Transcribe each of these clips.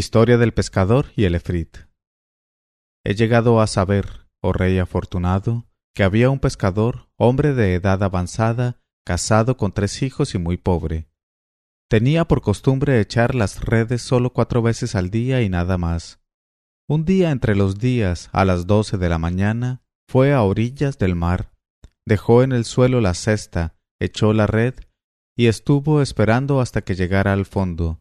Historia del pescador y el efrit. He llegado a saber, oh rey afortunado, que había un pescador, hombre de edad avanzada, casado con tres hijos y muy pobre. Tenía por costumbre echar las redes solo cuatro veces al día y nada más. Un día entre los días, a las doce de la mañana, fue a orillas del mar, dejó en el suelo la cesta, echó la red y estuvo esperando hasta que llegara al fondo.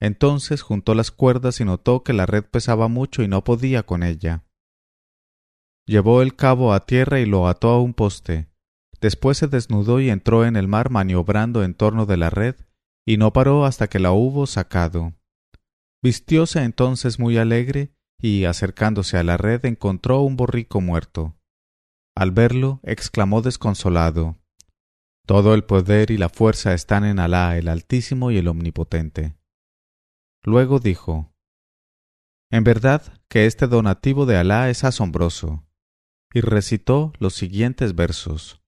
Entonces juntó las cuerdas y notó que la red pesaba mucho y no podía con ella. Llevó el cabo a tierra y lo ató a un poste. Después se desnudó y entró en el mar maniobrando en torno de la red, y no paró hasta que la hubo sacado. Vistióse entonces muy alegre, y acercándose a la red encontró un borrico muerto. Al verlo, exclamó desconsolado Todo el poder y la fuerza están en Alá el Altísimo y el Omnipotente. Luego dijo En verdad que este donativo de Alá es asombroso. Y recitó los siguientes versos.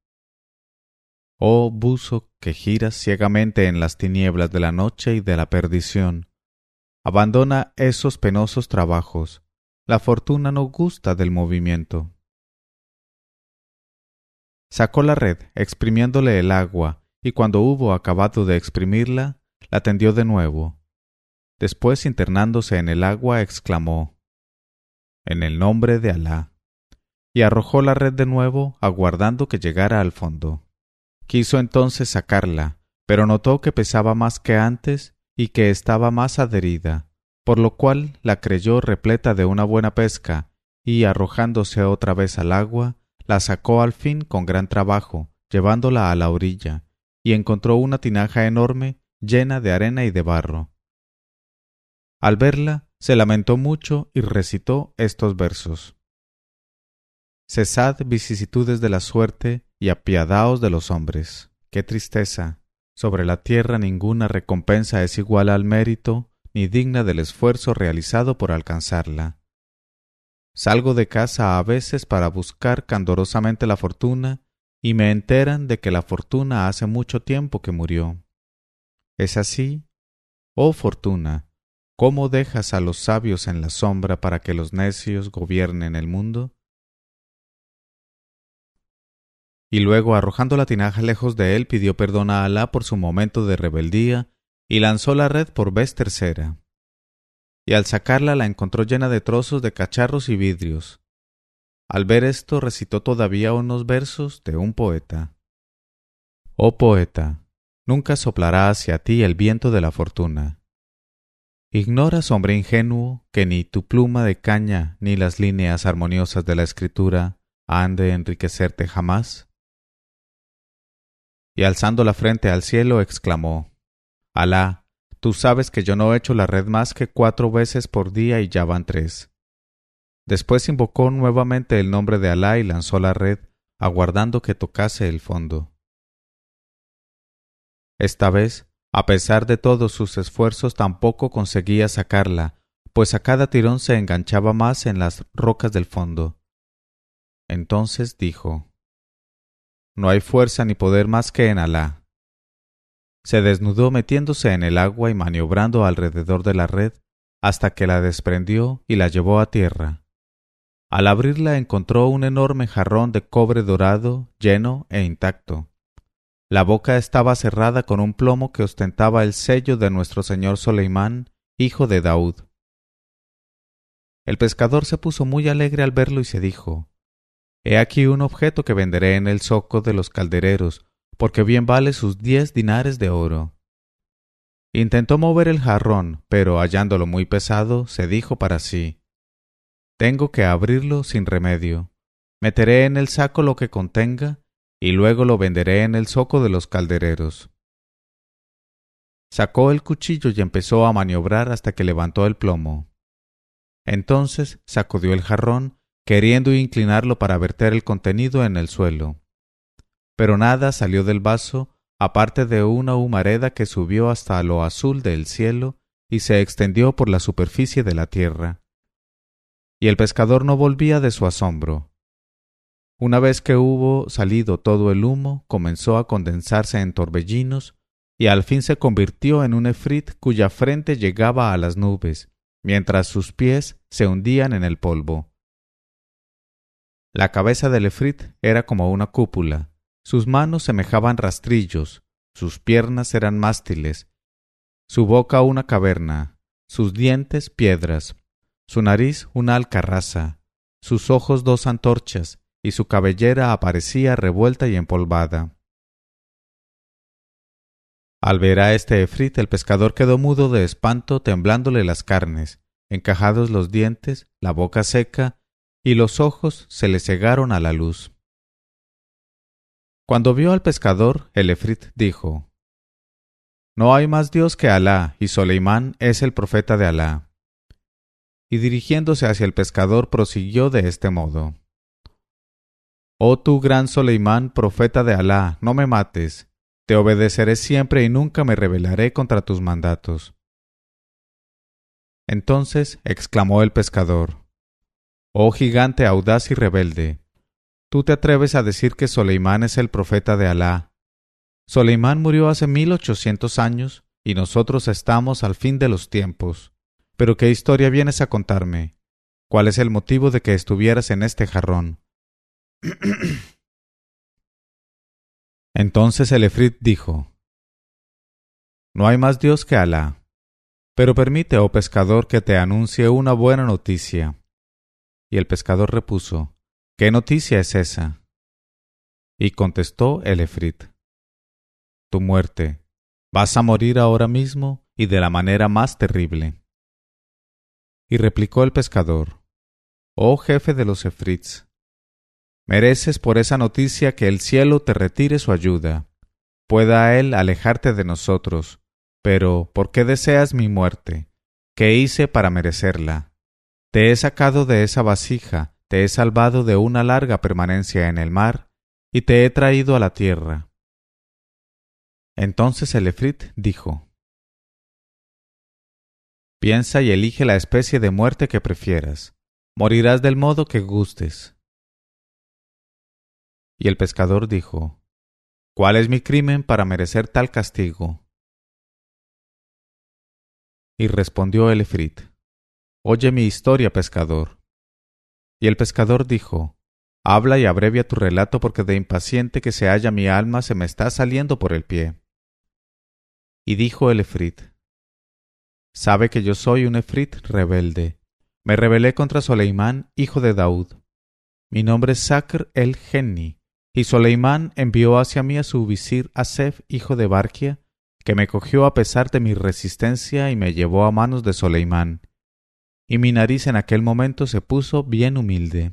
Oh buzo que giras ciegamente en las tinieblas de la noche y de la perdición, abandona esos penosos trabajos. La fortuna no gusta del movimiento. Sacó la red, exprimiéndole el agua, y cuando hubo acabado de exprimirla, la tendió de nuevo, Después, internándose en el agua, exclamó En el nombre de Alá. Y arrojó la red de nuevo, aguardando que llegara al fondo. Quiso entonces sacarla, pero notó que pesaba más que antes y que estaba más adherida, por lo cual la creyó repleta de una buena pesca, y arrojándose otra vez al agua, la sacó al fin con gran trabajo, llevándola a la orilla, y encontró una tinaja enorme llena de arena y de barro, al verla, se lamentó mucho y recitó estos versos. Cesad vicisitudes de la suerte y apiadaos de los hombres. Qué tristeza. Sobre la tierra ninguna recompensa es igual al mérito ni digna del esfuerzo realizado por alcanzarla. Salgo de casa a veces para buscar candorosamente la fortuna y me enteran de que la fortuna hace mucho tiempo que murió. ¿Es así? Oh fortuna, ¿Cómo dejas a los sabios en la sombra para que los necios gobiernen el mundo? Y luego, arrojando la tinaja lejos de él, pidió perdón a Alá por su momento de rebeldía y lanzó la red por vez tercera. Y al sacarla la encontró llena de trozos de cacharros y vidrios. Al ver esto recitó todavía unos versos de un poeta. Oh poeta, nunca soplará hacia ti el viento de la fortuna ¿Ignoras, hombre ingenuo, que ni tu pluma de caña ni las líneas armoniosas de la escritura han de enriquecerte jamás? Y alzando la frente al cielo, exclamó Alá, tú sabes que yo no he hecho la red más que cuatro veces por día y ya van tres. Después invocó nuevamente el nombre de Alá y lanzó la red, aguardando que tocase el fondo. Esta vez a pesar de todos sus esfuerzos tampoco conseguía sacarla, pues a cada tirón se enganchaba más en las rocas del fondo. Entonces dijo No hay fuerza ni poder más que en Alá. Se desnudó metiéndose en el agua y maniobrando alrededor de la red hasta que la desprendió y la llevó a tierra. Al abrirla encontró un enorme jarrón de cobre dorado, lleno e intacto. La boca estaba cerrada con un plomo que ostentaba el sello de nuestro señor Soleimán, hijo de Daud. El pescador se puso muy alegre al verlo y se dijo He aquí un objeto que venderé en el zoco de los caldereros, porque bien vale sus diez dinares de oro. Intentó mover el jarrón, pero hallándolo muy pesado, se dijo para sí Tengo que abrirlo sin remedio. Meteré en el saco lo que contenga y luego lo venderé en el zoco de los caldereros. Sacó el cuchillo y empezó a maniobrar hasta que levantó el plomo. Entonces sacudió el jarrón, queriendo inclinarlo para verter el contenido en el suelo. Pero nada salió del vaso, aparte de una humareda que subió hasta lo azul del cielo y se extendió por la superficie de la tierra. Y el pescador no volvía de su asombro. Una vez que hubo salido todo el humo, comenzó a condensarse en torbellinos, y al fin se convirtió en un efrit cuya frente llegaba a las nubes, mientras sus pies se hundían en el polvo. La cabeza del efrit era como una cúpula, sus manos semejaban rastrillos, sus piernas eran mástiles, su boca una caverna, sus dientes piedras, su nariz una alcarraza, sus ojos dos antorchas, y su cabellera aparecía revuelta y empolvada. Al ver a este efrit el pescador quedó mudo de espanto, temblándole las carnes, encajados los dientes, la boca seca, y los ojos se le cegaron a la luz. Cuando vio al pescador, el efrit dijo, No hay más Dios que Alá, y Soleimán es el profeta de Alá. Y dirigiéndose hacia el pescador prosiguió de este modo. Oh tú gran Soleimán, profeta de Alá, no me mates, te obedeceré siempre y nunca me rebelaré contra tus mandatos. Entonces exclamó el pescador, Oh gigante audaz y rebelde, tú te atreves a decir que Soleimán es el profeta de Alá. Soleimán murió hace mil ochocientos años y nosotros estamos al fin de los tiempos. Pero ¿qué historia vienes a contarme? ¿Cuál es el motivo de que estuvieras en este jarrón? Entonces el Efrit dijo, No hay más Dios que Alá, pero permite, oh pescador, que te anuncie una buena noticia. Y el pescador repuso, ¿Qué noticia es esa? Y contestó el Efrit, Tu muerte. Vas a morir ahora mismo y de la manera más terrible. Y replicó el pescador, Oh jefe de los Efrits, mereces por esa noticia que el cielo te retire su ayuda. Pueda él alejarte de nosotros, pero ¿por qué deseas mi muerte? ¿Qué hice para merecerla? Te he sacado de esa vasija, te he salvado de una larga permanencia en el mar, y te he traído a la tierra. Entonces el Efrit dijo, Piensa y elige la especie de muerte que prefieras. Morirás del modo que gustes. Y el pescador dijo, ¿Cuál es mi crimen para merecer tal castigo? Y respondió el Efrit, Oye mi historia, pescador. Y el pescador dijo, Habla y abrevia tu relato porque de impaciente que se halla mi alma se me está saliendo por el pie. Y dijo el Efrit, Sabe que yo soy un Efrit rebelde. Me rebelé contra Soleimán, hijo de Daud. Mi nombre es Sakr el Genni, y Soleimán envió hacia mí a su visir Asef, hijo de Barquia, que me cogió a pesar de mi resistencia y me llevó a manos de Soleimán y mi nariz en aquel momento se puso bien humilde.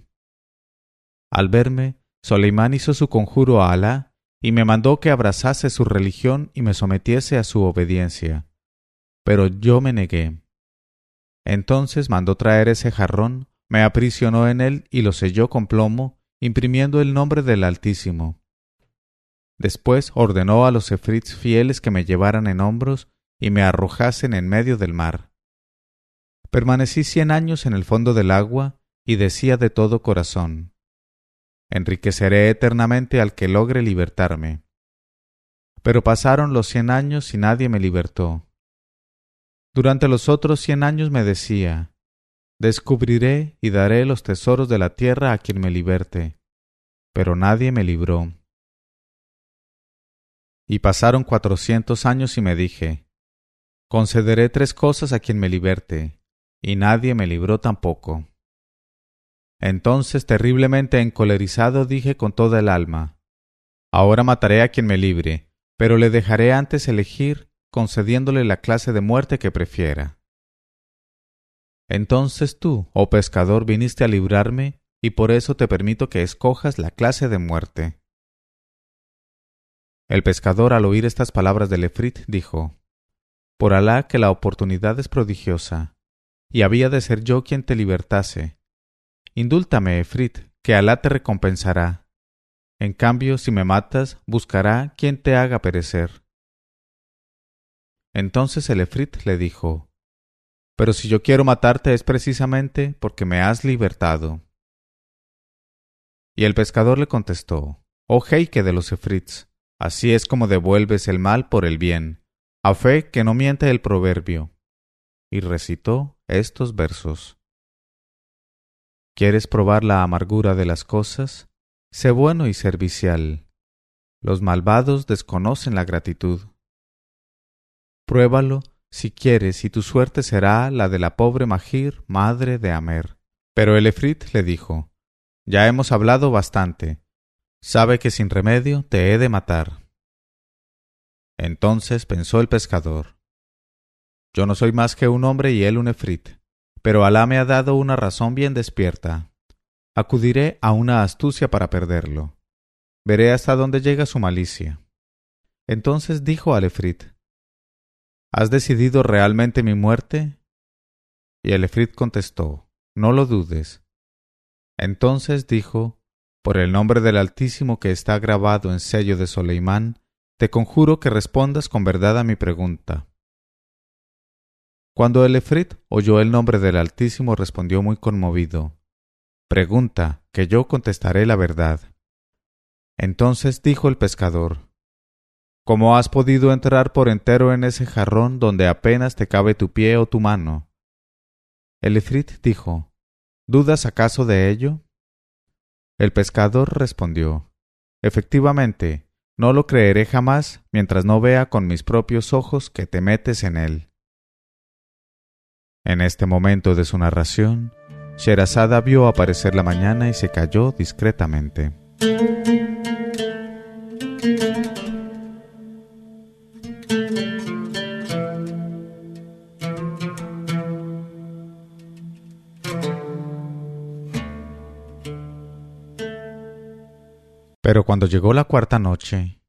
Al verme, Soleimán hizo su conjuro a Alá y me mandó que abrazase su religión y me sometiese a su obediencia. Pero yo me negué. Entonces mandó traer ese jarrón, me aprisionó en él y lo selló con plomo, imprimiendo el nombre del Altísimo. Después ordenó a los efrits fieles que me llevaran en hombros y me arrojasen en medio del mar. Permanecí cien años en el fondo del agua y decía de todo corazón, Enriqueceré eternamente al que logre libertarme. Pero pasaron los cien años y nadie me libertó. Durante los otros cien años me decía, Descubriré y daré los tesoros de la tierra a quien me liberte. Pero nadie me libró. Y pasaron cuatrocientos años y me dije, Concederé tres cosas a quien me liberte, y nadie me libró tampoco. Entonces, terriblemente encolerizado, dije con toda el alma, Ahora mataré a quien me libre, pero le dejaré antes elegir, concediéndole la clase de muerte que prefiera. Entonces tú, oh pescador, viniste a librarme, y por eso te permito que escojas la clase de muerte. El pescador, al oír estas palabras del Efrit, dijo, Por Alá que la oportunidad es prodigiosa, y había de ser yo quien te libertase. Indúltame, Efrit, que Alá te recompensará. En cambio, si me matas, buscará quien te haga perecer. Entonces el Efrit le dijo, Pero si yo quiero matarte es precisamente porque me has libertado. Y el pescador le contestó, Oh Heike de los Efrits, así es como devuelves el mal por el bien, a fe que no miente el proverbio. y recitó estos versos. ¿Quieres probar la amargura de las cosas? Sé bueno y servicial. Los malvados desconocen la gratitud. Pruébalo si quieres y tu suerte será la de la pobre Magir, madre de Amer. Pero el Efrit le dijo, Ya hemos hablado bastante. Sabe que sin remedio te he de matar. Entonces pensó el pescador, Yo no soy más que un hombre y él un Efrit, pero Alá me ha dado una razón bien despierta. Acudiré a una astucia para perderlo. Veré hasta dónde llega su malicia. Entonces dijo al Efrit, ¿Has decidido realmente mi muerte? Y el Efrit contestó, No lo dudes. Entonces dijo, Por el nombre del Altísimo que está grabado en sello de Soleimán, te conjuro que respondas con verdad a mi pregunta. Cuando el Efrit oyó el nombre del Altísimo, respondió muy conmovido, Pregunta, que yo contestaré la verdad. Entonces dijo el pescador, ¿Cómo has podido entrar por entero en ese jarrón donde apenas te cabe tu pie o tu mano? El Efrit dijo, ¿Dudas acaso de ello? El pescador respondió, Efectivamente, no lo creeré jamás mientras no vea con mis propios ojos que te metes en él. En este momento de su narración, Sherazada vio aparecer la mañana y se cayó discretamente. Pero cuando llegó la cuarta noche,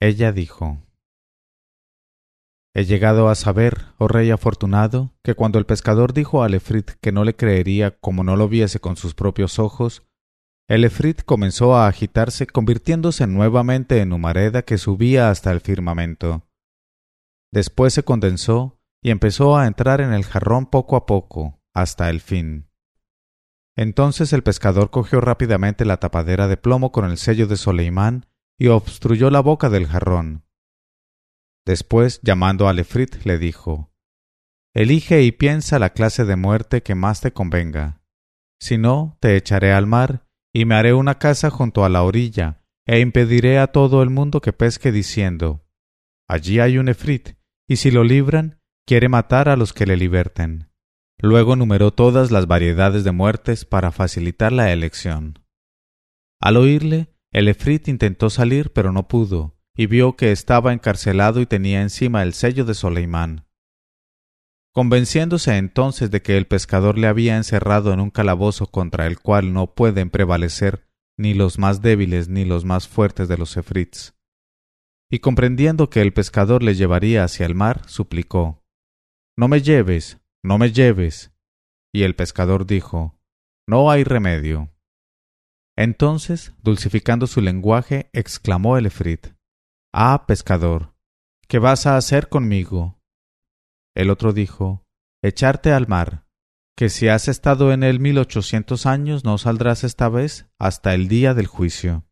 ella dijo, He llegado a saber, oh rey afortunado, que cuando el pescador dijo al Efrit que no le creería como no lo viese con sus propios ojos, el Efrit comenzó a agitarse, convirtiéndose nuevamente en humareda que subía hasta el firmamento. Después se condensó y empezó a entrar en el jarrón poco a poco, hasta el fin. Entonces el pescador cogió rápidamente la tapadera de plomo con el sello de Soleimán y obstruyó la boca del jarrón. Después, llamando a Lefrit, le dijo Elige y piensa la clase de muerte que más te convenga. Si no, te echaré al mar y me haré una casa junto a la orilla, e impediré a todo el mundo que pesque diciendo Allí hay un Efrit, y si lo libran, quiere matar a los que le liberten. Luego numeró todas las variedades de muertes para facilitar la elección. Al oírle, el Efrit intentó salir, pero no pudo, y vio que estaba encarcelado y tenía encima el sello de Soleimán. Convenciéndose entonces de que el pescador le había encerrado en un calabozo contra el cual no pueden prevalecer ni los más débiles ni los más fuertes de los efrits, y comprendiendo que el pescador le llevaría hacia el mar, suplicó No me lleves, no me lleves. Y el pescador dijo, No hay remedio. Entonces, dulcificando su lenguaje, exclamó el Efrit, Ah, pescador, ¿qué vas a hacer conmigo? El otro dijo, Echarte al mar, que si has estado en él mil ochocientos años no saldrás esta vez hasta el día del juicio.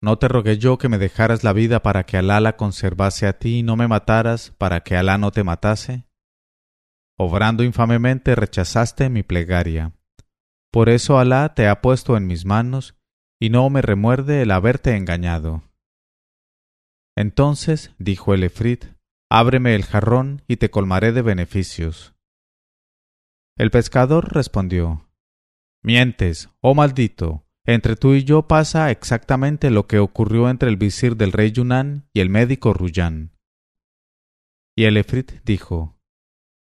¿No te rogué yo que me dejaras la vida para que Alá la conservase a ti y no me mataras para que Alá no te matase? Obrando infamemente rechazaste mi plegaria. Por eso Alá te ha puesto en mis manos, y no me remuerde el haberte engañado. Entonces dijo el Efrit, ábreme el jarrón y te colmaré de beneficios. El pescador respondió, Mientes, oh maldito, entre tú y yo pasa exactamente lo que ocurrió entre el visir del rey Yunán y el médico Ruyán. Y el Efrit dijo,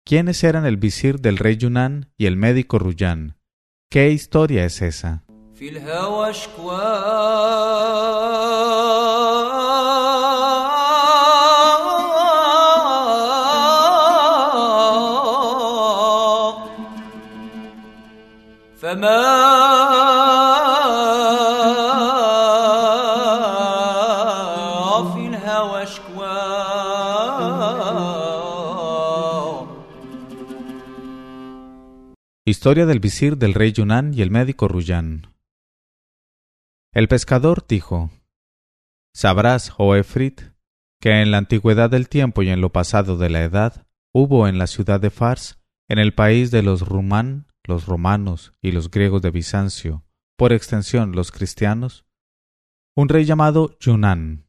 ¿Quiénes eran el visir del rey Yunán y el médico Ruyán? ¿Qué historia es esa? Historia del visir del rey Yunán y el médico Ruyán. El pescador dijo: Sabrás, oh Efrit, que en la antigüedad del tiempo y en lo pasado de la edad, hubo en la ciudad de Fars, en el país de los rumán, los romanos y los griegos de Bizancio, por extensión los cristianos, un rey llamado Yunán.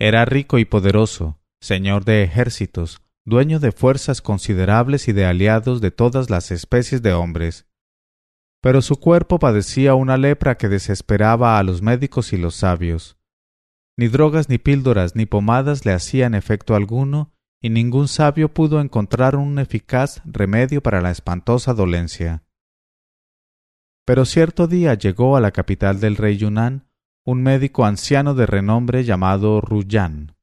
Era rico y poderoso, señor de ejércitos, dueño de fuerzas considerables y de aliados de todas las especies de hombres. Pero su cuerpo padecía una lepra que desesperaba a los médicos y los sabios. Ni drogas ni píldoras ni pomadas le hacían efecto alguno, y ningún sabio pudo encontrar un eficaz remedio para la espantosa dolencia. Pero cierto día llegó a la capital del rey Yunnan un médico anciano de renombre llamado Ruyán.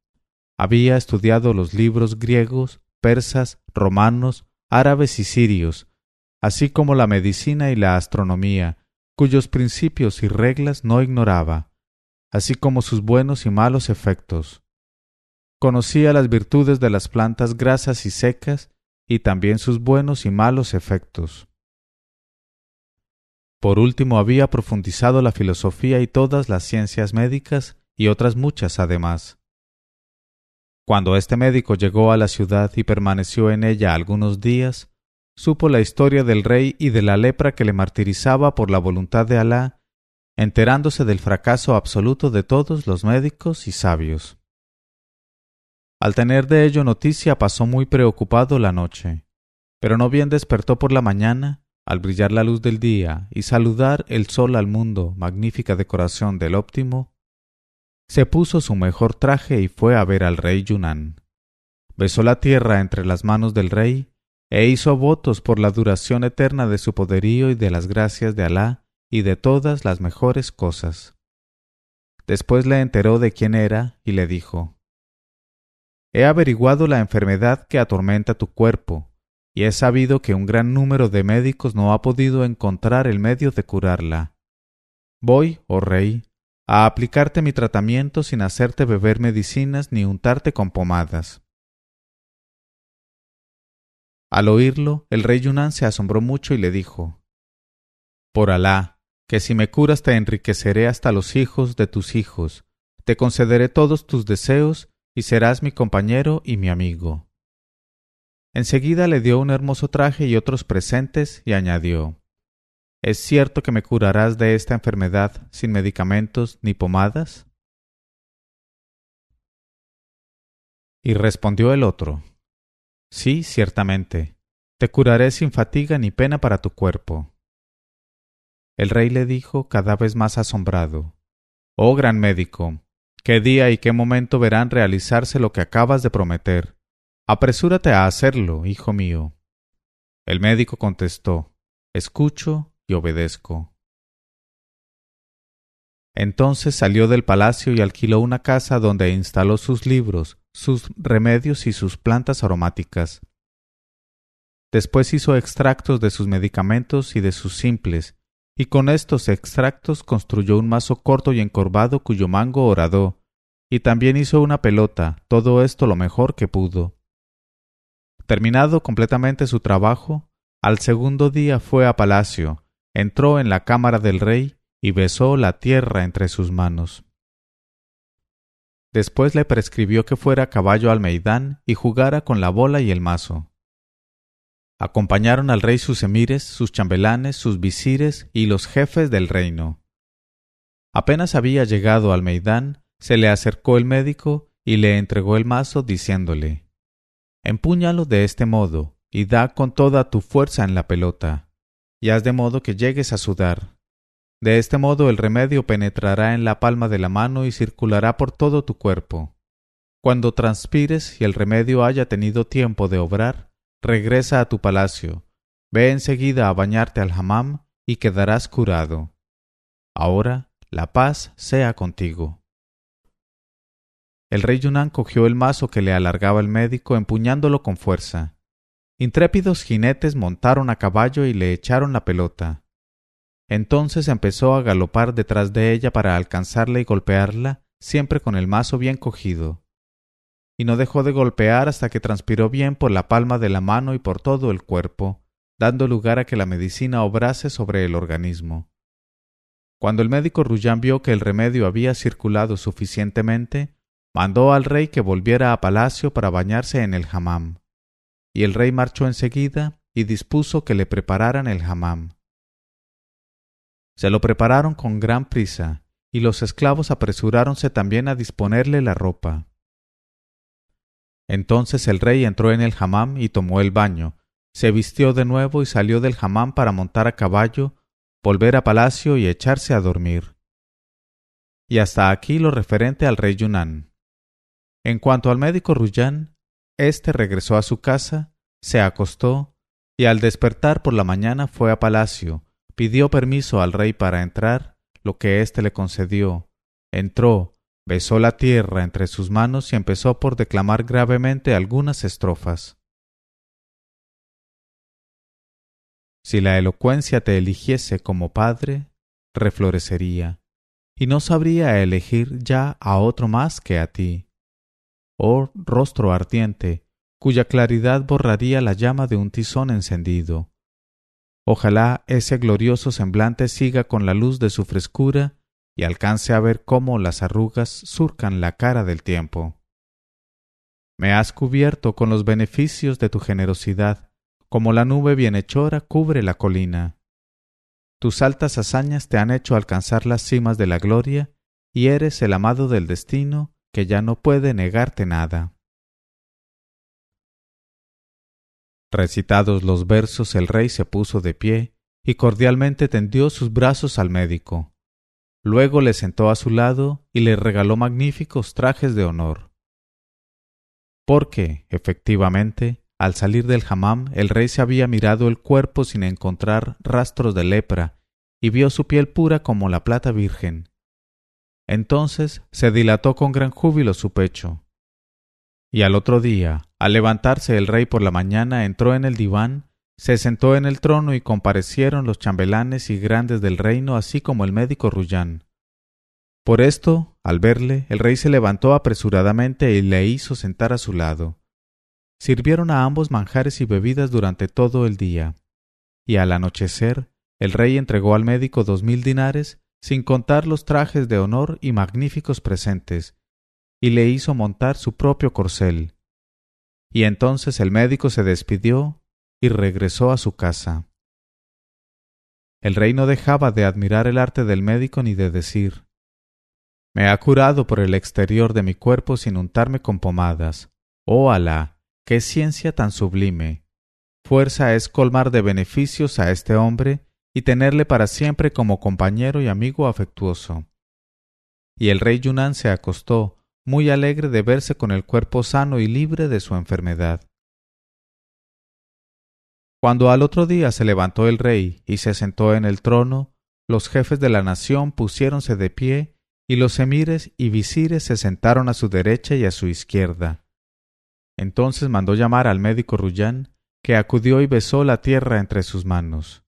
Había estudiado los libros griegos, persas, romanos, árabes y sirios, así como la medicina y la astronomía, cuyos principios y reglas no ignoraba, así como sus buenos y malos efectos. Conocía las virtudes de las plantas grasas y secas y también sus buenos y malos efectos. Por último, había profundizado la filosofía y todas las ciencias médicas y otras muchas además. Cuando este médico llegó a la ciudad y permaneció en ella algunos días, supo la historia del rey y de la lepra que le martirizaba por la voluntad de Alá, enterándose del fracaso absoluto de todos los médicos y sabios. Al tener de ello noticia pasó muy preocupado la noche, pero no bien despertó por la mañana, al brillar la luz del día y saludar el sol al mundo, magnífica decoración del óptimo, se puso su mejor traje y fue a ver al rey Yunnan. Besó la tierra entre las manos del rey e hizo votos por la duración eterna de su poderío y de las gracias de Alá y de todas las mejores cosas. Después le enteró de quién era y le dijo He averiguado la enfermedad que atormenta tu cuerpo, y he sabido que un gran número de médicos no ha podido encontrar el medio de curarla. Voy, oh rey, a aplicarte mi tratamiento sin hacerte beber medicinas ni untarte con pomadas. Al oírlo, el rey Yunnan se asombró mucho y le dijo Por Alá, que si me curas te enriqueceré hasta los hijos de tus hijos, te concederé todos tus deseos y serás mi compañero y mi amigo. Enseguida le dio un hermoso traje y otros presentes y añadió ¿Es cierto que me curarás de esta enfermedad sin medicamentos ni pomadas? Y respondió el otro Sí, ciertamente, te curaré sin fatiga ni pena para tu cuerpo. El rey le dijo cada vez más asombrado Oh gran médico, ¿Qué día y qué momento verán realizarse lo que acabas de prometer? Apresúrate a hacerlo, hijo mío. El médico contestó Escucho y obedezco. Entonces salió del palacio y alquiló una casa donde instaló sus libros, sus remedios y sus plantas aromáticas. Después hizo extractos de sus medicamentos y de sus simples, y con estos extractos construyó un mazo corto y encorvado cuyo mango horadó, y también hizo una pelota, todo esto lo mejor que pudo. Terminado completamente su trabajo, al segundo día fue a palacio, entró en la cámara del rey y besó la tierra entre sus manos. Después le prescribió que fuera caballo al Meidán y jugara con la bola y el mazo. Acompañaron al rey sus emires, sus chambelanes, sus visires y los jefes del reino. Apenas había llegado al Meidán, se le acercó el médico y le entregó el mazo diciéndole Empúñalo de este modo y da con toda tu fuerza en la pelota, y haz de modo que llegues a sudar. De este modo el remedio penetrará en la palma de la mano y circulará por todo tu cuerpo. Cuando transpires y el remedio haya tenido tiempo de obrar, regresa a tu palacio, ve enseguida a bañarte al hammam y quedarás curado. Ahora la paz sea contigo. El rey Yunnan cogió el mazo que le alargaba el médico empuñándolo con fuerza. Intrépidos jinetes montaron a caballo y le echaron la pelota. Entonces empezó a galopar detrás de ella para alcanzarla y golpearla, siempre con el mazo bien cogido y no dejó de golpear hasta que transpiró bien por la palma de la mano y por todo el cuerpo, dando lugar a que la medicina obrase sobre el organismo. Cuando el médico Ruyán vio que el remedio había circulado suficientemente, mandó al rey que volviera a palacio para bañarse en el hammam. Y el rey marchó enseguida y dispuso que le prepararan el hamam. Se lo prepararon con gran prisa, y los esclavos apresuráronse también a disponerle la ropa. Entonces el rey entró en el hamam y tomó el baño, se vistió de nuevo y salió del hamam para montar a caballo, volver a palacio y echarse a dormir. Y hasta aquí lo referente al rey Yunán. En cuanto al médico Ruyán, éste regresó a su casa, se acostó, y al despertar por la mañana fue a palacio, pidió permiso al rey para entrar, lo que éste le concedió. Entró, besó la tierra entre sus manos y empezó por declamar gravemente algunas estrofas. Si la elocuencia te eligiese como padre, reflorecería, y no sabría elegir ya a otro más que a ti. Oh rostro ardiente, cuya claridad borraría la llama de un tizón encendido. Ojalá ese glorioso semblante siga con la luz de su frescura y alcance a ver cómo las arrugas surcan la cara del tiempo. Me has cubierto con los beneficios de tu generosidad, como la nube bienhechora cubre la colina. Tus altas hazañas te han hecho alcanzar las cimas de la gloria, y eres el amado del destino que ya no puede negarte nada. Recitados los versos, el rey se puso de pie y cordialmente tendió sus brazos al médico. Luego le sentó a su lado y le regaló magníficos trajes de honor. Porque, efectivamente, al salir del hammam, el rey se había mirado el cuerpo sin encontrar rastros de lepra, y vio su piel pura como la plata virgen. Entonces se dilató con gran júbilo su pecho. Y al otro día, al levantarse el rey por la mañana, entró en el diván se sentó en el trono y comparecieron los chambelanes y grandes del reino, así como el médico Ruyán. Por esto, al verle, el rey se levantó apresuradamente y le hizo sentar a su lado. Sirvieron a ambos manjares y bebidas durante todo el día. Y al anochecer, el rey entregó al médico dos mil dinares, sin contar los trajes de honor y magníficos presentes, y le hizo montar su propio corcel. Y entonces el médico se despidió y regresó a su casa. El rey no dejaba de admirar el arte del médico ni de decir Me ha curado por el exterior de mi cuerpo sin untarme con pomadas. Oh Alá, qué ciencia tan sublime. Fuerza es colmar de beneficios a este hombre y tenerle para siempre como compañero y amigo afectuoso. Y el rey Yunán se acostó, muy alegre de verse con el cuerpo sano y libre de su enfermedad. Cuando al otro día se levantó el rey y se sentó en el trono, los jefes de la nación pusiéronse de pie, y los emires y visires se sentaron a su derecha y a su izquierda. Entonces mandó llamar al médico Ruyán, que acudió y besó la tierra entre sus manos.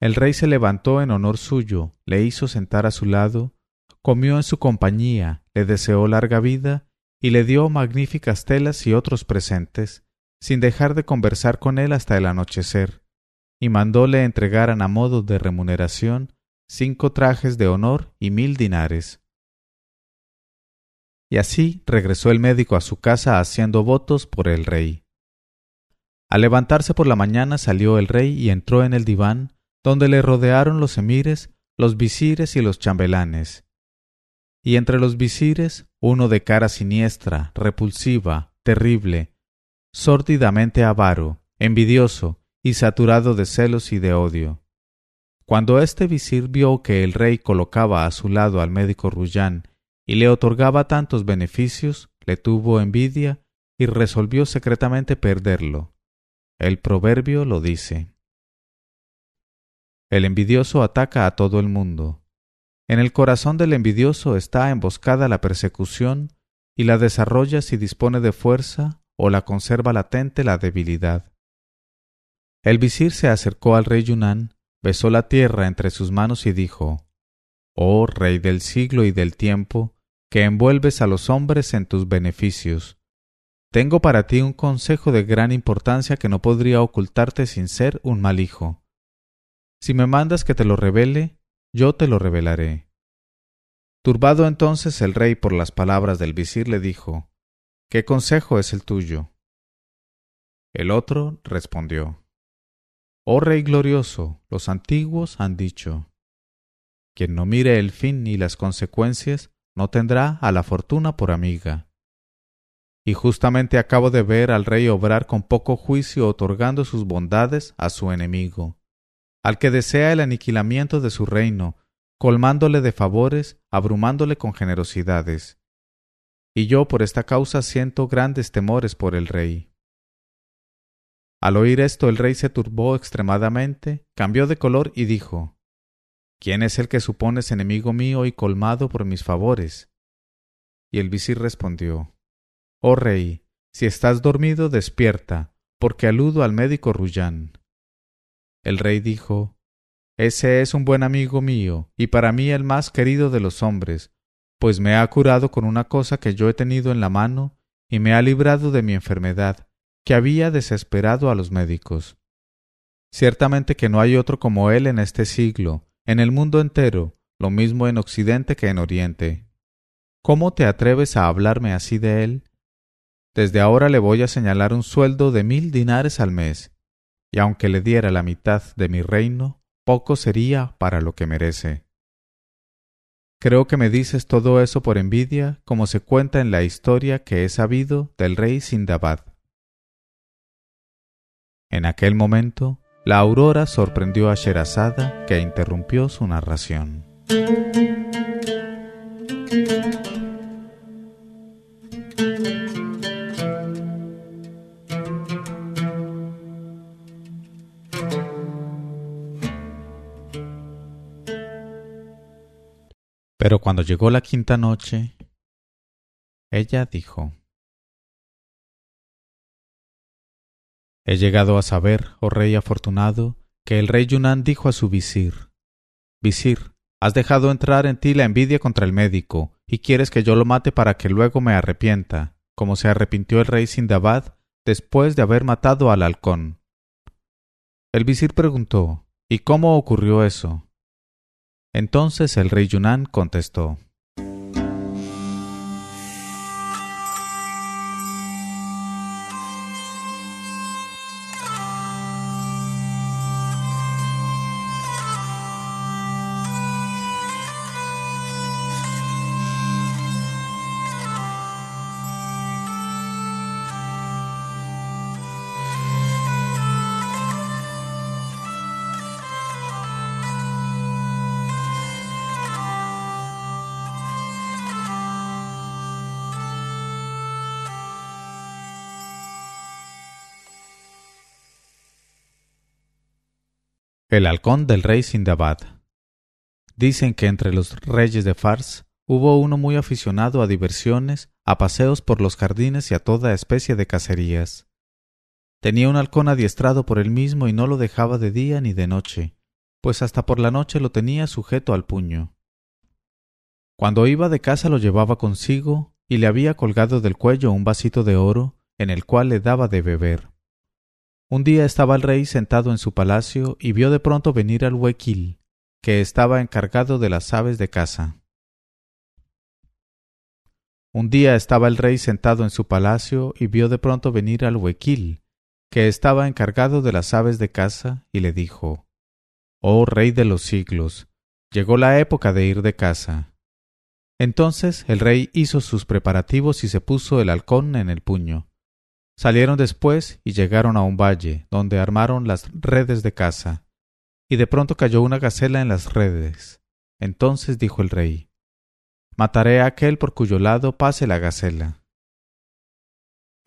El rey se levantó en honor suyo, le hizo sentar a su lado, comió en su compañía, le deseó larga vida, y le dio magníficas telas y otros presentes, sin dejar de conversar con él hasta el anochecer, y mandóle entregaran a modo de remuneración cinco trajes de honor y mil dinares. Y así regresó el médico a su casa haciendo votos por el rey. Al levantarse por la mañana salió el rey y entró en el diván, donde le rodearon los emires, los visires y los chambelanes. Y entre los visires, uno de cara siniestra, repulsiva, terrible, sórdidamente avaro, envidioso y saturado de celos y de odio. Cuando este visir vio que el rey colocaba a su lado al médico Ruyán y le otorgaba tantos beneficios, le tuvo envidia y resolvió secretamente perderlo. El proverbio lo dice. El envidioso ataca a todo el mundo. En el corazón del envidioso está emboscada la persecución y la desarrolla si dispone de fuerza o la conserva latente la debilidad. El visir se acercó al rey Yunán, besó la tierra entre sus manos y dijo Oh rey del siglo y del tiempo, que envuelves a los hombres en tus beneficios. Tengo para ti un consejo de gran importancia que no podría ocultarte sin ser un mal hijo. Si me mandas que te lo revele, yo te lo revelaré. Turbado entonces el rey por las palabras del visir le dijo ¿Qué consejo es el tuyo? El otro respondió, Oh Rey glorioso, los antiguos han dicho, quien no mire el fin ni las consecuencias, no tendrá a la fortuna por amiga. Y justamente acabo de ver al rey obrar con poco juicio otorgando sus bondades a su enemigo, al que desea el aniquilamiento de su reino, colmándole de favores, abrumándole con generosidades. Y yo por esta causa siento grandes temores por el rey. Al oír esto el rey se turbó extremadamente, cambió de color y dijo ¿Quién es el que supones enemigo mío y colmado por mis favores? Y el visir respondió Oh rey, si estás dormido, despierta, porque aludo al médico Ruyán. El rey dijo ese es un buen amigo mío, y para mí el más querido de los hombres, pues me ha curado con una cosa que yo he tenido en la mano, y me ha librado de mi enfermedad, que había desesperado a los médicos. Ciertamente que no hay otro como él en este siglo, en el mundo entero, lo mismo en Occidente que en Oriente. ¿Cómo te atreves a hablarme así de él? Desde ahora le voy a señalar un sueldo de mil dinares al mes, y aunque le diera la mitad de mi reino, poco sería para lo que merece. Creo que me dices todo eso por envidia, como se cuenta en la historia que he sabido del rey Sindabad. En aquel momento, la aurora sorprendió a Sherazada, que interrumpió su narración. Pero cuando llegó la quinta noche, ella dijo, He llegado a saber, oh rey afortunado, que el rey Yunán dijo a su visir, Visir, has dejado entrar en ti la envidia contra el médico, y quieres que yo lo mate para que luego me arrepienta, como se arrepintió el rey Sindabad después de haber matado al halcón. El visir preguntó, ¿Y cómo ocurrió eso? Entonces el rey Yunán contestó, El halcón del rey Sindabad. Dicen que entre los reyes de Fars hubo uno muy aficionado a diversiones, a paseos por los jardines y a toda especie de cacerías. Tenía un halcón adiestrado por él mismo y no lo dejaba de día ni de noche, pues hasta por la noche lo tenía sujeto al puño. Cuando iba de casa lo llevaba consigo y le había colgado del cuello un vasito de oro en el cual le daba de beber. Un día estaba el rey sentado en su palacio y vio de pronto venir al huequil, que estaba encargado de las aves de casa. Un día estaba el rey sentado en su palacio y vio de pronto venir al huequil, que estaba encargado de las aves de casa, y le dijo Oh rey de los siglos, llegó la época de ir de casa. Entonces el rey hizo sus preparativos y se puso el halcón en el puño Salieron después y llegaron a un valle, donde armaron las redes de caza. Y de pronto cayó una gacela en las redes. Entonces dijo el rey, Mataré a aquel por cuyo lado pase la gacela.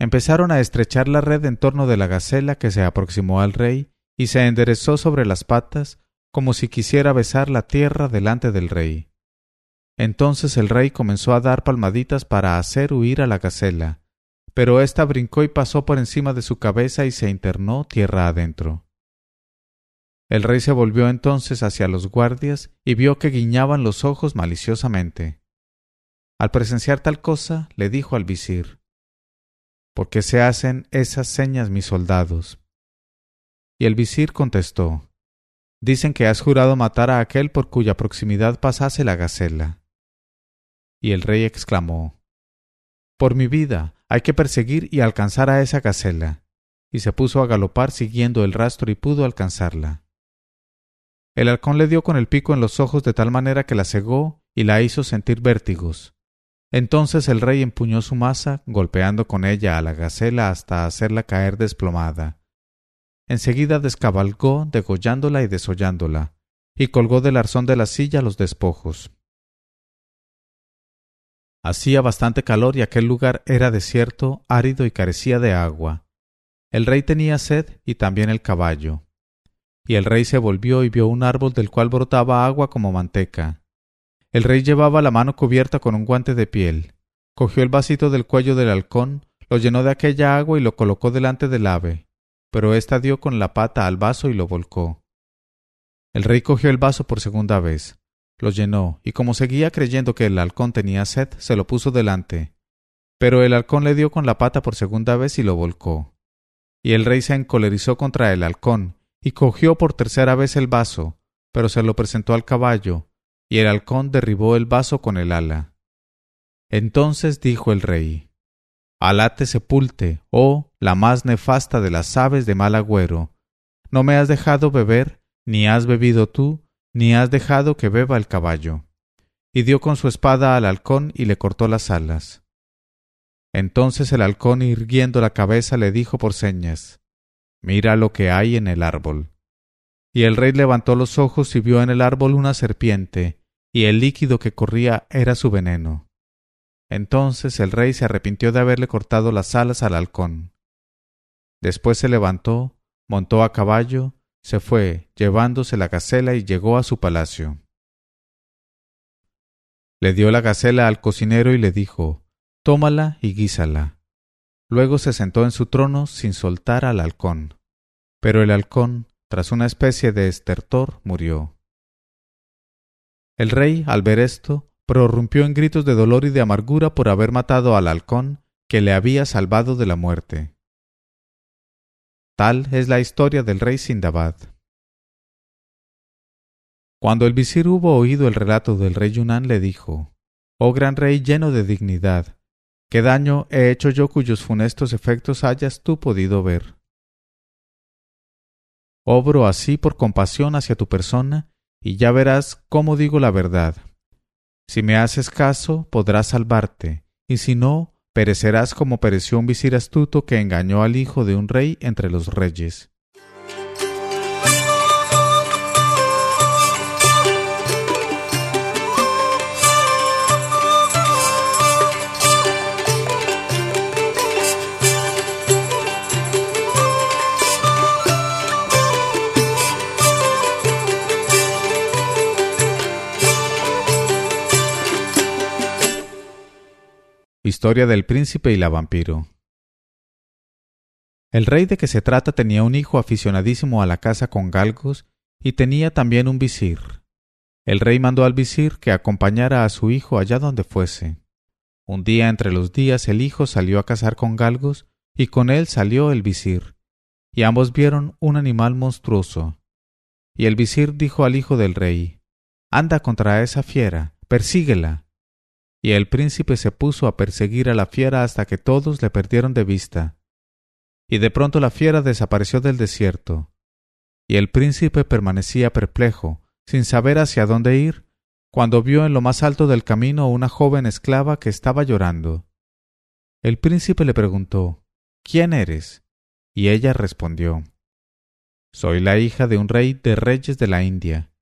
Empezaron a estrechar la red en torno de la gacela que se aproximó al rey y se enderezó sobre las patas como si quisiera besar la tierra delante del rey. Entonces el rey comenzó a dar palmaditas para hacer huir a la gacela, pero ésta brincó y pasó por encima de su cabeza y se internó tierra adentro. El rey se volvió entonces hacia los guardias y vio que guiñaban los ojos maliciosamente. Al presenciar tal cosa, le dijo al visir ¿Por qué se hacen esas señas mis soldados? Y el visir contestó Dicen que has jurado matar a aquel por cuya proximidad pasase la gacela. Y el rey exclamó Por mi vida, hay que perseguir y alcanzar a esa gacela. y se puso a galopar siguiendo el rastro y pudo alcanzarla. El halcón le dio con el pico en los ojos de tal manera que la cegó y la hizo sentir vértigos. Entonces el rey empuñó su masa, golpeando con ella a la gacela hasta hacerla caer desplomada. Enseguida descabalgó, degollándola y desollándola, y colgó del arzón de la silla los despojos. Hacía bastante calor y aquel lugar era desierto, árido y carecía de agua. El rey tenía sed y también el caballo. Y el rey se volvió y vio un árbol del cual brotaba agua como manteca. El rey llevaba la mano cubierta con un guante de piel. Cogió el vasito del cuello del halcón, lo llenó de aquella agua y lo colocó delante del ave, pero ésta dio con la pata al vaso y lo volcó. El rey cogió el vaso por segunda vez, lo llenó, y como seguía creyendo que el halcón tenía sed, se lo puso delante. Pero el halcón le dio con la pata por segunda vez y lo volcó. Y el rey se encolerizó contra el halcón, y cogió por tercera vez el vaso, pero se lo presentó al caballo, y el halcón derribó el vaso con el ala. Entonces dijo el rey, Alá te sepulte, oh la más nefasta de las aves de mal agüero, no me has dejado beber, ni has bebido tú, ni has dejado que beba el caballo. Y dio con su espada al halcón y le cortó las alas. Entonces el halcón irguiendo la cabeza le dijo por señas, Mira lo que hay en el árbol. Y el rey levantó los ojos y vio en el árbol una serpiente, y el líquido que corría era su veneno. Entonces el rey se arrepintió de haberle cortado las alas al halcón. Después se levantó, montó a caballo, se fue, llevándose la gacela y llegó a su palacio. Le dio la gacela al cocinero y le dijo Tómala y guísala. Luego se sentó en su trono sin soltar al halcón. Pero el halcón, tras una especie de estertor, murió. El rey, al ver esto, prorrumpió en gritos de dolor y de amargura por haber matado al halcón que le había salvado de la muerte. Tal es la historia del rey Sindabad. Cuando el visir hubo oído el relato del rey Yunán, le dijo Oh gran rey lleno de dignidad, ¿qué daño he hecho yo cuyos funestos efectos hayas tú podido ver? Obro así por compasión hacia tu persona, y ya verás cómo digo la verdad. Si me haces caso, podrás salvarte, y si no, perecerás como pereció un visir astuto que engañó al hijo de un rey entre los reyes. Historia del príncipe y la vampiro. El rey de que se trata tenía un hijo aficionadísimo a la caza con galgos y tenía también un visir. El rey mandó al visir que acompañara a su hijo allá donde fuese. Un día entre los días el hijo salió a cazar con galgos y con él salió el visir, y ambos vieron un animal monstruoso. Y el visir dijo al hijo del rey, Anda contra esa fiera, persíguela y el príncipe se puso a perseguir a la fiera hasta que todos le perdieron de vista. Y de pronto la fiera desapareció del desierto, y el príncipe permanecía perplejo, sin saber hacia dónde ir, cuando vio en lo más alto del camino una joven esclava que estaba llorando. El príncipe le preguntó ¿Quién eres? y ella respondió Soy la hija de un rey de reyes de la India.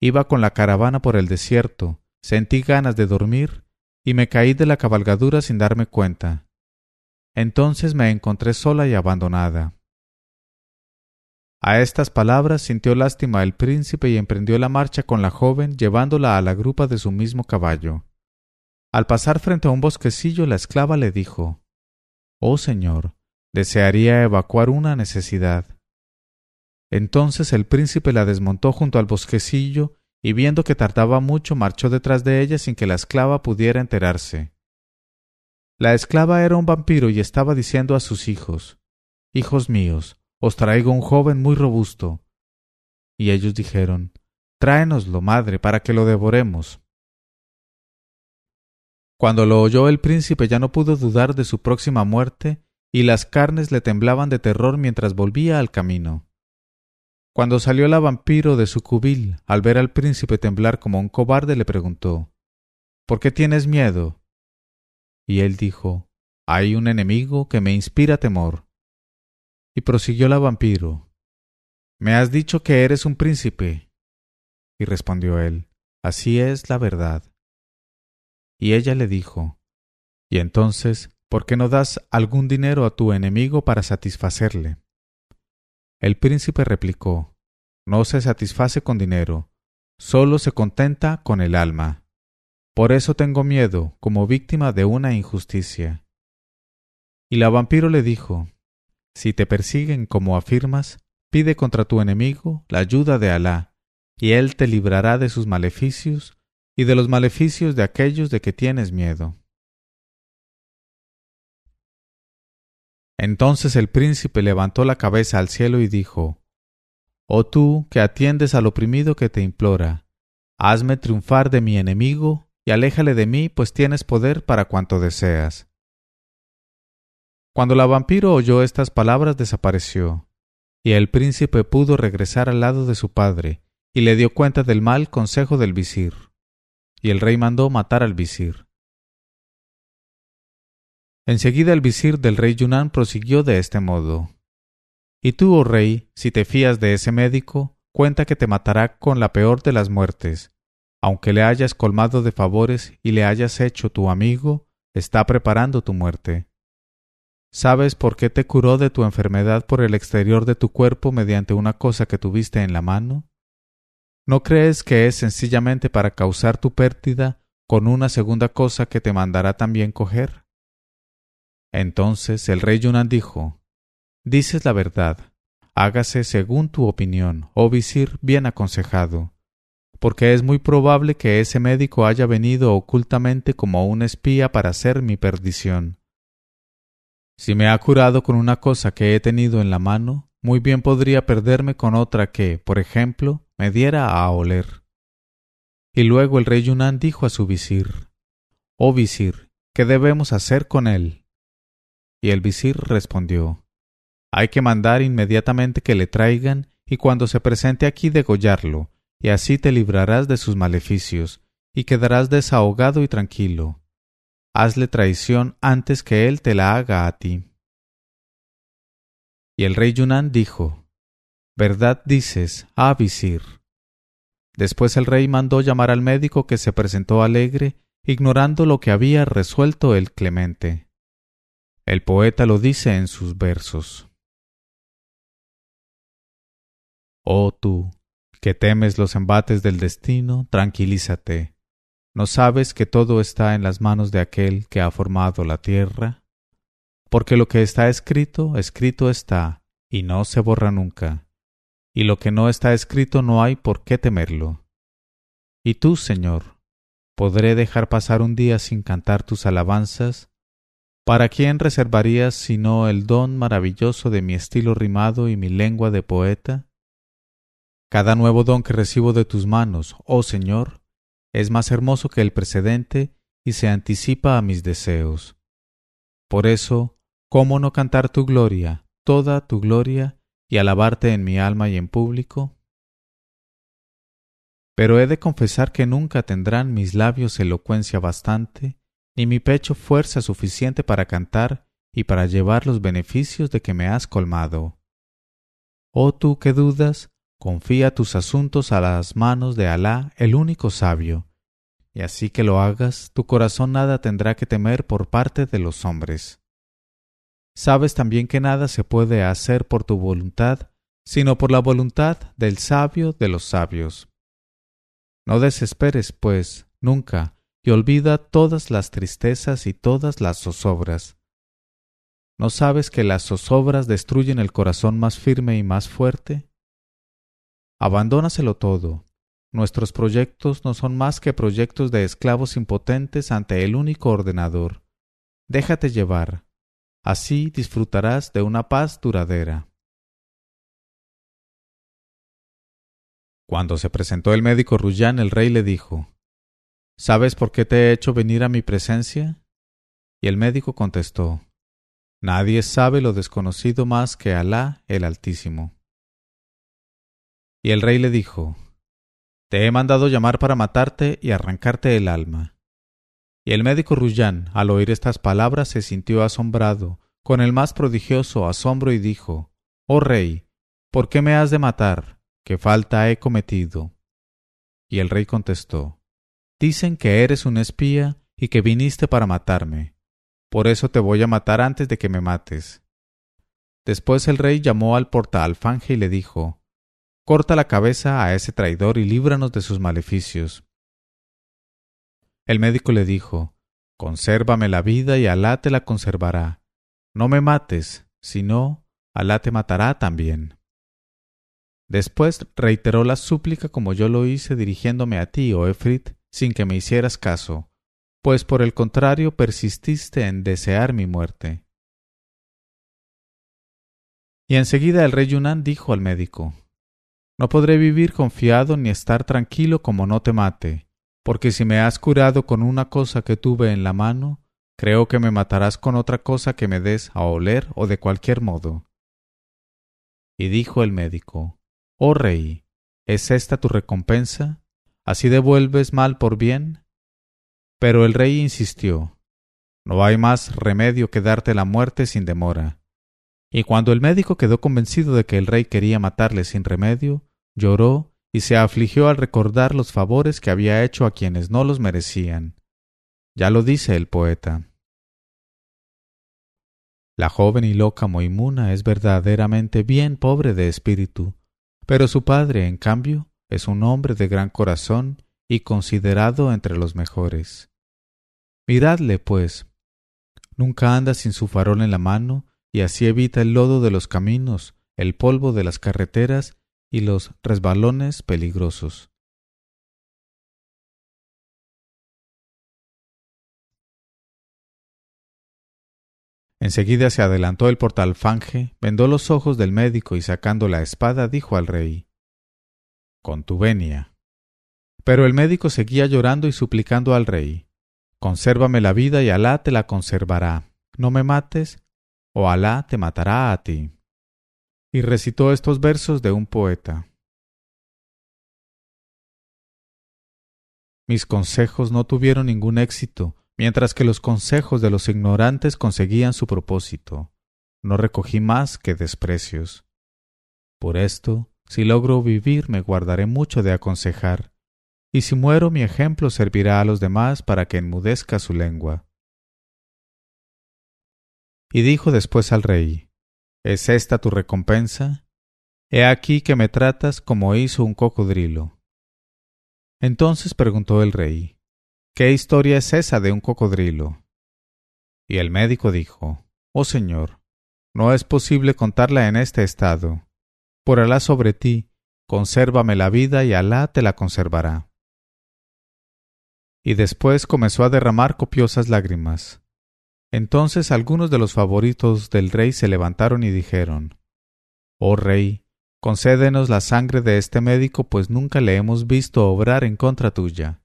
Iba con la caravana por el desierto, sentí ganas de dormir y me caí de la cabalgadura sin darme cuenta. Entonces me encontré sola y abandonada. A estas palabras sintió lástima el príncipe y emprendió la marcha con la joven llevándola a la grupa de su mismo caballo. Al pasar frente a un bosquecillo la esclava le dijo Oh señor, desearía evacuar una necesidad. Entonces el príncipe la desmontó junto al bosquecillo y viendo que tardaba mucho marchó detrás de ella sin que la esclava pudiera enterarse. La esclava era un vampiro y estaba diciendo a sus hijos Hijos míos, os traigo un joven muy robusto. Y ellos dijeron Tráenoslo, madre, para que lo devoremos. Cuando lo oyó el príncipe ya no pudo dudar de su próxima muerte, y las carnes le temblaban de terror mientras volvía al camino. Cuando salió la vampiro de su cubil, al ver al príncipe temblar como un cobarde, le preguntó ¿Por qué tienes miedo? Y él dijo Hay un enemigo que me inspira temor. Y prosiguió la vampiro Me has dicho que eres un príncipe. Y respondió él Así es la verdad. Y ella le dijo Y entonces, ¿por qué no das algún dinero a tu enemigo para satisfacerle? El príncipe replicó No se satisface con dinero, solo se contenta con el alma. Por eso tengo miedo, como víctima de una injusticia. Y la vampiro le dijo Si te persiguen como afirmas, pide contra tu enemigo la ayuda de Alá, y él te librará de sus maleficios y de los maleficios de aquellos de que tienes miedo. Entonces el príncipe levantó la cabeza al cielo y dijo, Oh tú que atiendes al oprimido que te implora, hazme triunfar de mi enemigo y aléjale de mí, pues tienes poder para cuanto deseas. Cuando la vampiro oyó estas palabras desapareció, y el príncipe pudo regresar al lado de su padre, y le dio cuenta del mal consejo del visir. Y el rey mandó matar al visir. Enseguida el visir del rey Yunán prosiguió de este modo. Y tú, oh rey, si te fías de ese médico, cuenta que te matará con la peor de las muertes. Aunque le hayas colmado de favores y le hayas hecho tu amigo, está preparando tu muerte. ¿Sabes por qué te curó de tu enfermedad por el exterior de tu cuerpo mediante una cosa que tuviste en la mano? ¿No crees que es sencillamente para causar tu pérdida con una segunda cosa que te mandará también coger? Entonces el rey Yunán dijo Dices la verdad, hágase según tu opinión, oh visir bien aconsejado, porque es muy probable que ese médico haya venido ocultamente como un espía para hacer mi perdición. Si me ha curado con una cosa que he tenido en la mano, muy bien podría perderme con otra que, por ejemplo, me diera a oler. Y luego el rey Yunán dijo a su visir Oh visir, ¿qué debemos hacer con él? Y el visir respondió Hay que mandar inmediatamente que le traigan y cuando se presente aquí degollarlo, y así te librarás de sus maleficios, y quedarás desahogado y tranquilo. Hazle traición antes que él te la haga a ti. Y el rey Yunán dijo Verdad dices, ah visir. Después el rey mandó llamar al médico que se presentó alegre, ignorando lo que había resuelto el clemente. El poeta lo dice en sus versos. Oh tú, que temes los embates del destino, tranquilízate. ¿No sabes que todo está en las manos de aquel que ha formado la tierra? Porque lo que está escrito, escrito está, y no se borra nunca. Y lo que no está escrito no hay por qué temerlo. Y tú, Señor, ¿podré dejar pasar un día sin cantar tus alabanzas ¿Para quién reservarías sino el don maravilloso de mi estilo rimado y mi lengua de poeta? Cada nuevo don que recibo de tus manos, oh Señor, es más hermoso que el precedente y se anticipa a mis deseos. Por eso, ¿cómo no cantar tu gloria, toda tu gloria, y alabarte en mi alma y en público? Pero he de confesar que nunca tendrán mis labios elocuencia bastante ni mi pecho fuerza suficiente para cantar y para llevar los beneficios de que me has colmado. Oh tú que dudas, confía tus asuntos a las manos de Alá, el único sabio, y así que lo hagas, tu corazón nada tendrá que temer por parte de los hombres. Sabes también que nada se puede hacer por tu voluntad, sino por la voluntad del sabio de los sabios. No desesperes, pues, nunca, y olvida todas las tristezas y todas las zozobras. ¿No sabes que las zozobras destruyen el corazón más firme y más fuerte? Abandónaselo todo. Nuestros proyectos no son más que proyectos de esclavos impotentes ante el único ordenador. Déjate llevar. Así disfrutarás de una paz duradera. Cuando se presentó el médico Ruyán, el rey le dijo ¿Sabes por qué te he hecho venir a mi presencia? Y el médico contestó Nadie sabe lo desconocido más que Alá el Altísimo. Y el rey le dijo, Te he mandado llamar para matarte y arrancarte el alma. Y el médico Ruyán, al oír estas palabras, se sintió asombrado, con el más prodigioso asombro, y dijo, Oh rey, ¿por qué me has de matar? ¿Qué falta he cometido? Y el rey contestó, Dicen que eres un espía y que viniste para matarme. Por eso te voy a matar antes de que me mates. Después el rey llamó al portaalfanje y le dijo, Corta la cabeza a ese traidor y líbranos de sus maleficios. El médico le dijo, Consérvame la vida y Alá te la conservará. No me mates, si no, Alá te matará también. Después reiteró la súplica como yo lo hice dirigiéndome a ti, oh Efrit, sin que me hicieras caso, pues por el contrario persististe en desear mi muerte. Y enseguida el rey Yunán dijo al médico, No podré vivir confiado ni estar tranquilo como no te mate, porque si me has curado con una cosa que tuve en la mano, creo que me matarás con otra cosa que me des a oler o de cualquier modo. Y dijo el médico, Oh rey, ¿es esta tu recompensa? ¿Así devuelves mal por bien? Pero el rey insistió, No hay más remedio que darte la muerte sin demora. Y cuando el médico quedó convencido de que el rey quería matarle sin remedio, lloró y se afligió al recordar los favores que había hecho a quienes no los merecían. Ya lo dice el poeta. La joven y loca Moimuna es verdaderamente bien pobre de espíritu, pero su padre, en cambio, es un hombre de gran corazón y considerado entre los mejores. Miradle, pues. Nunca anda sin su farol en la mano y así evita el lodo de los caminos, el polvo de las carreteras y los resbalones peligrosos. Enseguida se adelantó el portalfanje, vendó los ojos del médico y sacando la espada dijo al rey Con tu venia. Pero el médico seguía llorando y suplicando al rey Consérvame la vida y Alá te la conservará. No me mates, o Alá te matará a ti y recitó estos versos de un poeta. Mis consejos no tuvieron ningún éxito, mientras que los consejos de los ignorantes conseguían su propósito. No recogí más que desprecios. Por esto, si logro vivir, me guardaré mucho de aconsejar, y si muero mi ejemplo servirá a los demás para que enmudezca su lengua. Y dijo después al rey, ¿Es esta tu recompensa? He aquí que me tratas como hizo un cocodrilo. Entonces preguntó el rey, ¿Qué historia es esa de un cocodrilo? Y el médico dijo, Oh Señor, no es posible contarla en este estado. Por Alá sobre ti, consérvame la vida y Alá te la conservará. Y después comenzó a derramar copiosas lágrimas. Entonces algunos de los favoritos del rey se levantaron y dijeron Oh rey, concédenos la sangre de este médico, pues nunca le hemos visto obrar en contra tuya.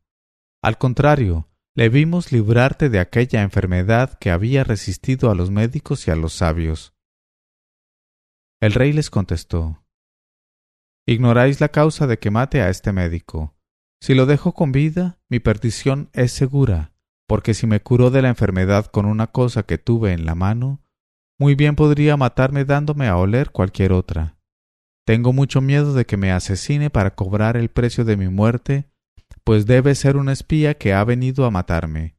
Al contrario, le vimos librarte de aquella enfermedad que había resistido a los médicos y a los sabios. El rey les contestó Ignoráis la causa de que mate a este médico. Si lo dejo con vida, mi perdición es segura porque si me curó de la enfermedad con una cosa que tuve en la mano, muy bien podría matarme dándome a oler cualquier otra. Tengo mucho miedo de que me asesine para cobrar el precio de mi muerte, pues debe ser un espía que ha venido a matarme.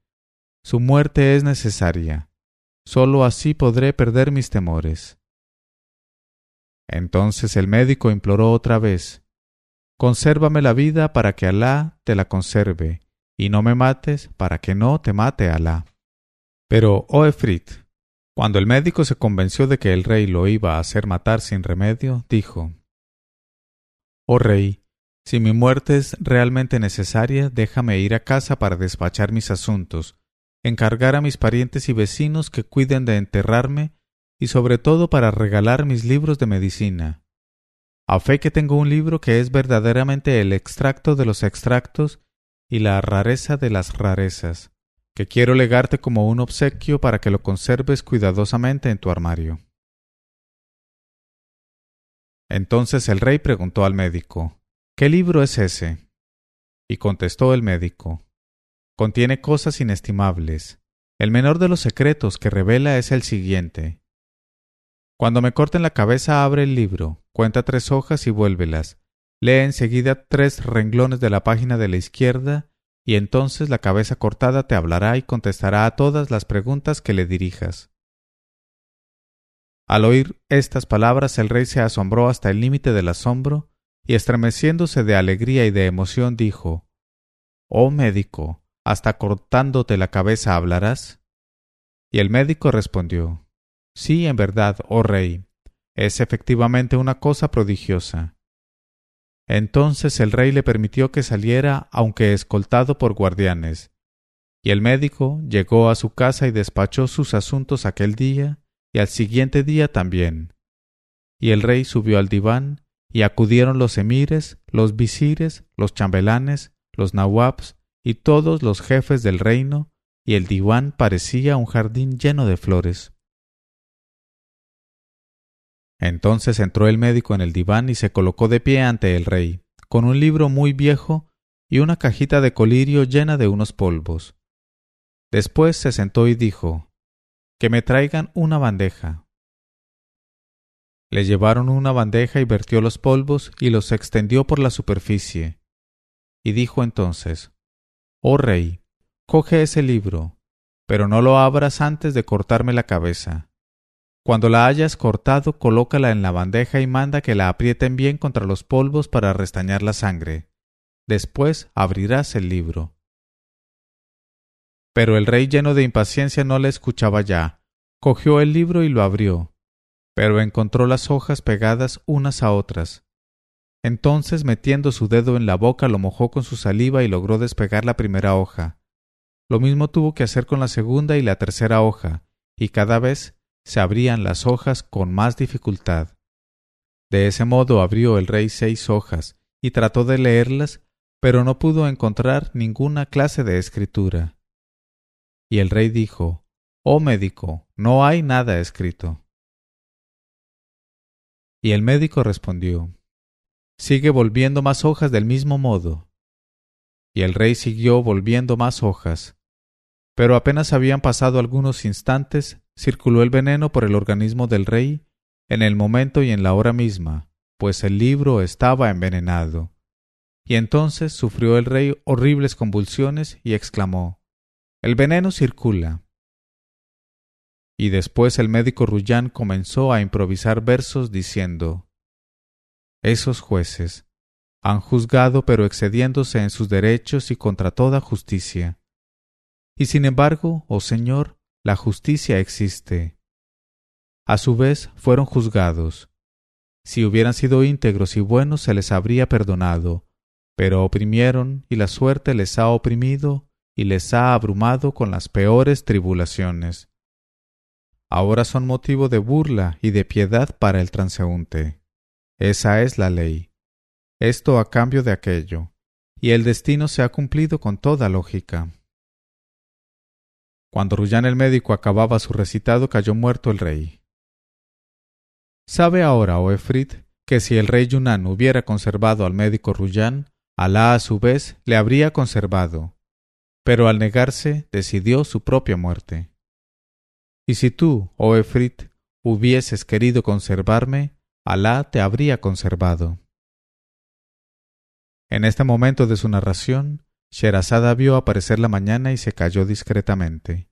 Su muerte es necesaria. Sólo así podré perder mis temores. Entonces el médico imploró otra vez Consérvame la vida para que Alá te la conserve, y no me mates para que no te mate Alá. Pero, oh Efrit, cuando el médico se convenció de que el rey lo iba a hacer matar sin remedio, dijo Oh rey, si mi muerte es realmente necesaria, déjame ir a casa para despachar mis asuntos, encargar a mis parientes y vecinos que cuiden de enterrarme y sobre todo para regalar mis libros de medicina. A fe que tengo un libro que es verdaderamente el extracto de los extractos y la rareza de las rarezas, que quiero legarte como un obsequio para que lo conserves cuidadosamente en tu armario. Entonces el rey preguntó al médico, ¿Qué libro es ese? Y contestó el médico, Contiene cosas inestimables. El menor de los secretos que revela es el siguiente. Cuando me corten la cabeza, abre el libro, cuenta tres hojas y vuélvelas. Lee enseguida tres renglones de la página de la izquierda y entonces la cabeza cortada te hablará y contestará a todas las preguntas que le dirijas. Al oír estas palabras el rey se asombró hasta el límite del asombro, y estremeciéndose de alegría y de emoción dijo Oh médico, ¿hasta cortándote la cabeza hablarás? Y el médico respondió Sí, en verdad, oh rey, es efectivamente una cosa prodigiosa. Entonces el rey le permitió que saliera, aunque escoltado por guardianes. Y el médico llegó a su casa y despachó sus asuntos aquel día, y al siguiente día también. Y el rey subió al diván, y acudieron los emires, los visires, los chambelanes, los nawabs, y todos los jefes del reino, y el diván parecía un jardín lleno de flores. Entonces entró el médico en el diván y se colocó de pie ante el rey, con un libro muy viejo y una cajita de colirio llena de unos polvos. Después se sentó y dijo Que me traigan una bandeja. Le llevaron una bandeja y vertió los polvos y los extendió por la superficie. Y dijo entonces Oh rey, coge ese libro, pero no lo abras antes de cortarme la cabeza. Cuando la hayas cortado, colócala en la bandeja y manda que la aprieten bien contra los polvos para restañar la sangre. Después abrirás el libro. Pero el rey lleno de impaciencia no le escuchaba ya. Cogió el libro y lo abrió, pero encontró las hojas pegadas unas a otras. Entonces, metiendo su dedo en la boca, lo mojó con su saliva y logró despegar la primera hoja. Lo mismo tuvo que hacer con la segunda y la tercera hoja, y cada vez se abrían las hojas con más dificultad. De ese modo abrió el rey seis hojas y trató de leerlas, pero no pudo encontrar ninguna clase de escritura. Y el rey dijo Oh médico, no hay nada escrito. Y el médico respondió Sigue volviendo más hojas del mismo modo. Y el rey siguió volviendo más hojas. Pero apenas habían pasado algunos instantes circuló el veneno por el organismo del rey en el momento y en la hora misma, pues el libro estaba envenenado. Y entonces sufrió el rey horribles convulsiones y exclamó El veneno circula. Y después el médico Rullán comenzó a improvisar versos diciendo Esos jueces han juzgado pero excediéndose en sus derechos y contra toda justicia. Y sin embargo, oh Señor, la justicia existe. A su vez fueron juzgados. Si hubieran sido íntegros y buenos se les habría perdonado, pero oprimieron y la suerte les ha oprimido y les ha abrumado con las peores tribulaciones. Ahora son motivo de burla y de piedad para el transeúnte. Esa es la ley. Esto a cambio de aquello, y el destino se ha cumplido con toda lógica. Cuando Rullán el médico acababa su recitado cayó muerto el rey. Sabe ahora, oh Efrit, que si el rey Yunán hubiera conservado al médico Rullán, Alá a su vez le habría conservado, pero al negarse decidió su propia muerte. Y si tú, oh Efrit, hubieses querido conservarme, Alá te habría conservado. En este momento de su narración, Sherazada vio aparecer la mañana y se calló discretamente.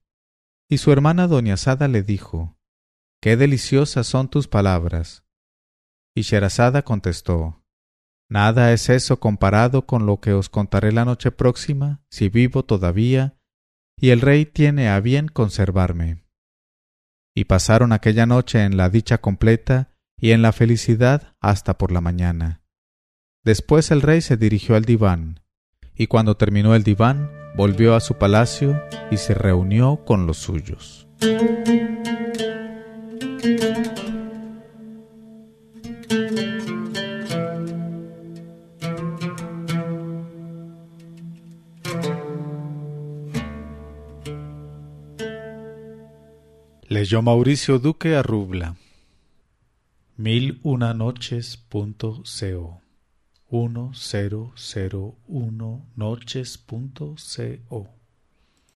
Y su hermana doña Sada le dijo Qué deliciosas son tus palabras. Y Sherazada contestó Nada es eso comparado con lo que os contaré la noche próxima, si vivo todavía, y el rey tiene a bien conservarme. Y pasaron aquella noche en la dicha completa y en la felicidad hasta por la mañana. Después el rey se dirigió al diván, y cuando terminó el diván, volvió a su palacio y se reunió con los suyos. Leyó Mauricio Duque Arrubla. Mil una noches.co 1001 noches.co